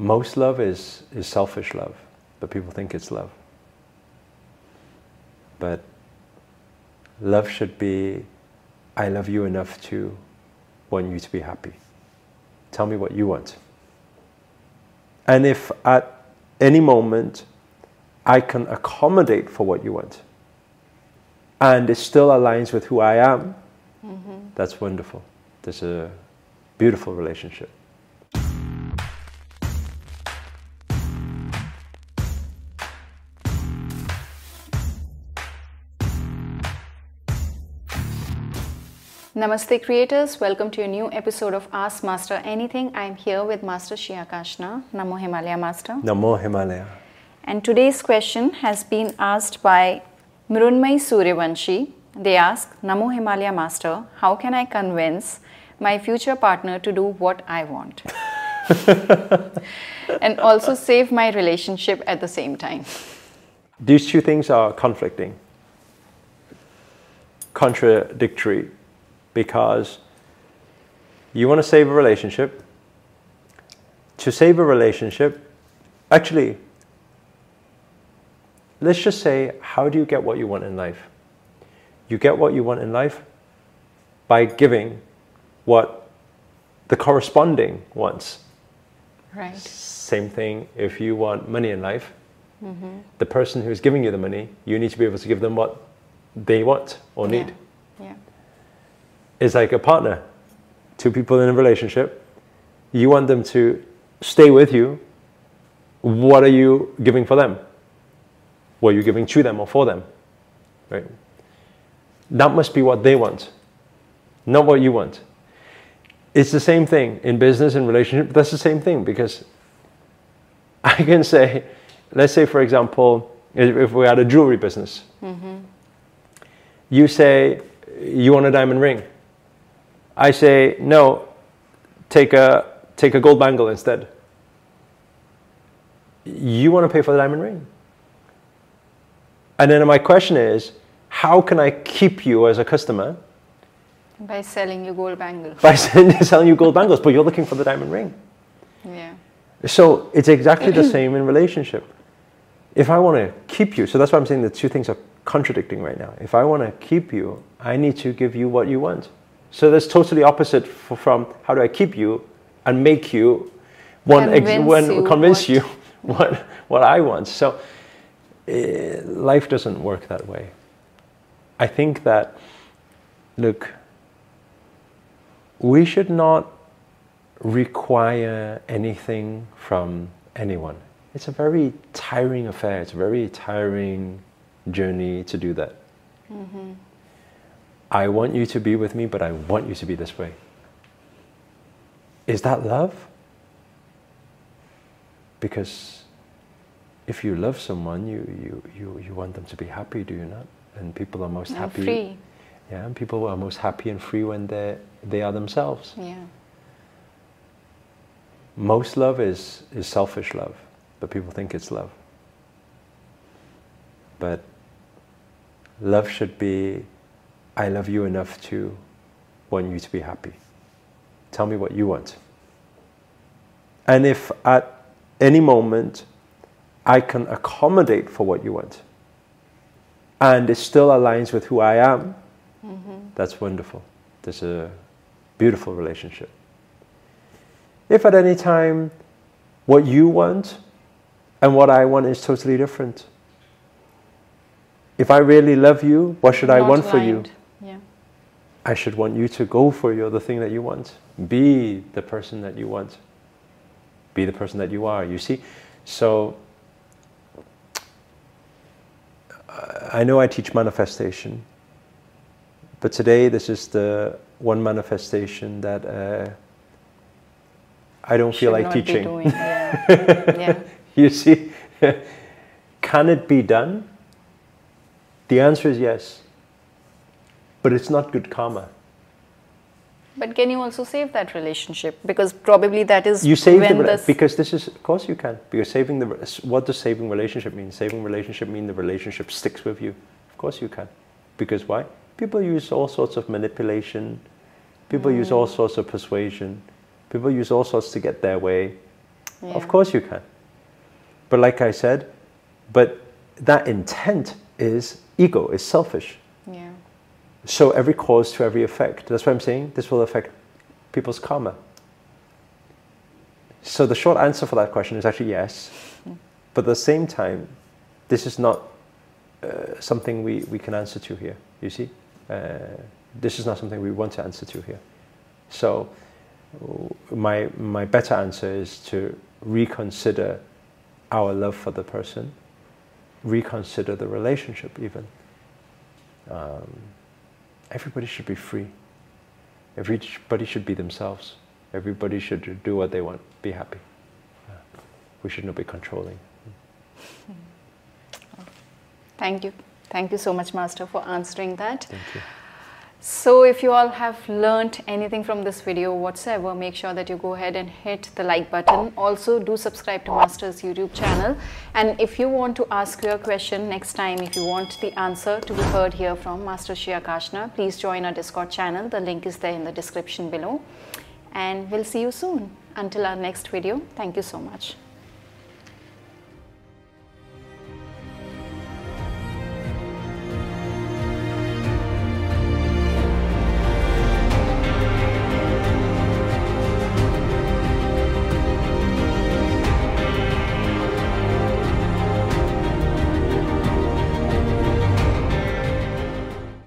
Most love is, is selfish love, but people think it's love. But love should be I love you enough to want you to be happy. Tell me what you want. And if at any moment I can accommodate for what you want and it still aligns with who I am, mm-hmm. that's wonderful. There's a beautiful relationship. Namaste creators, welcome to a new episode of Ask Master Anything. I'm here with Master Sri Akarshana, Namo Himalaya Master. Namo Himalaya. And today's question has been asked by Mrunmay Suryavanshi. They ask, Namo Himalaya Master, how can I convince my future partner to do what I want? and also save my relationship at the same time. These two things are conflicting, contradictory because you want to save a relationship. To save a relationship, actually, let's just say, how do you get what you want in life? You get what you want in life by giving what the corresponding wants. Right. Same thing if you want money in life. Mm-hmm. The person who's giving you the money, you need to be able to give them what they want or need. Yeah is like a partner. Two people in a relationship. You want them to stay with you. What are you giving for them? What are you giving to them or for them? Right? That must be what they want, not what you want. It's the same thing in business and relationship. That's the same thing because I can say, let's say, for example, if we had a jewelry business, mm-hmm. you say you want a diamond ring. I say, no, take a, take a gold bangle instead. You want to pay for the diamond ring. And then my question is, how can I keep you as a customer? By selling you gold bangles. By selling you gold bangles, but you're looking for the diamond ring. Yeah. So it's exactly the same in relationship. If I want to keep you, so that's why I'm saying the two things are contradicting right now. If I want to keep you, I need to give you what you want. So that's totally opposite from how do I keep you and make you want convince, you, convince what. you what, what I want. So uh, life doesn't work that way. I think that, look, we should not require anything from anyone. It's a very tiring affair. It's a very tiring journey to do that. Mm-hmm. I want you to be with me, but I want you to be this way. Is that love? Because if you love someone, you, you, you, you want them to be happy, do you not? And people are most and happy. Free. Yeah, and people are most happy and free when they they are themselves. Yeah. Most love is, is selfish love, but people think it's love. But love should be I love you enough to want you to be happy. Tell me what you want. And if at any moment I can accommodate for what you want and it still aligns with who I am, mm-hmm. that's wonderful. There's a beautiful relationship. If at any time what you want and what I want is totally different, if I really love you, what should Not I want for you? I should want you to go for your, the thing that you want. Be the person that you want. Be the person that you are. You see? So, I know I teach manifestation, but today this is the one manifestation that uh, I don't feel like teaching. Yeah. yeah. You see? Can it be done? The answer is yes but it's not good karma. But can you also save that relationship? Because probably that is you save the this because this is of course you can because saving the what does saving relationship mean? Saving relationship mean the relationship sticks with you. Of course you can, because why? People use all sorts of manipulation. People mm. use all mm. sorts of persuasion. People use all sorts to get their way. Yeah. Of course you can. But like I said, but that intent is ego, is selfish. Yeah. So every cause to every effect. That's what I'm saying. This will affect people's karma. So the short answer for that question is actually yes. But at the same time, this is not uh, something we, we can answer to here, you see? Uh, this is not something we want to answer to here. So my, my better answer is to reconsider our love for the person, reconsider the relationship even. Um, everybody should be free. Everybody should be themselves. Everybody should do what they want, be happy. We should not be controlling. Thank you. Thank you so much, Master, for answering that. Thank you. So if you all have learned anything from this video whatsoever, make sure that you go ahead and hit the like button. Also do subscribe to Master's YouTube channel. And if you want to ask your question next time, if you want the answer to be heard here from Master Sri Akarshana, please join our Discord channel. The link is there in the description below. And we'll see you soon. Until our next video, thank you so much.